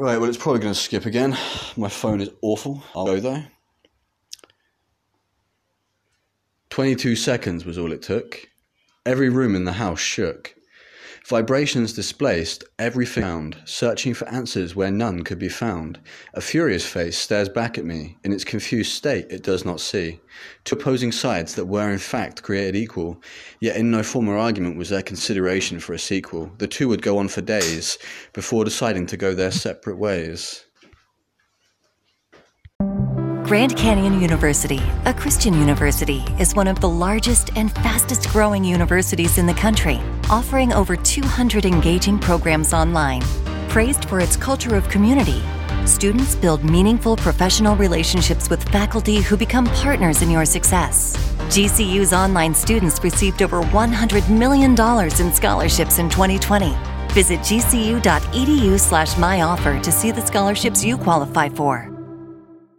Right, well, it's probably going to skip again. My phone is awful. I'll go though. 22 seconds was all it took. Every room in the house shook. Vibrations displaced everything around, searching for answers where none could be found. A furious face stares back at me. In its confused state, it does not see. Two opposing sides that were in fact created equal, yet in no former argument was there consideration for a sequel. The two would go on for days before deciding to go their separate ways. Grand Canyon University, a Christian university, is one of the largest and fastest growing universities in the country, offering over 200 engaging programs online. Praised for its culture of community, students build meaningful professional relationships with faculty who become partners in your success. GCU's online students received over $100 million in scholarships in 2020. Visit gcu.edu slash myoffer to see the scholarships you qualify for.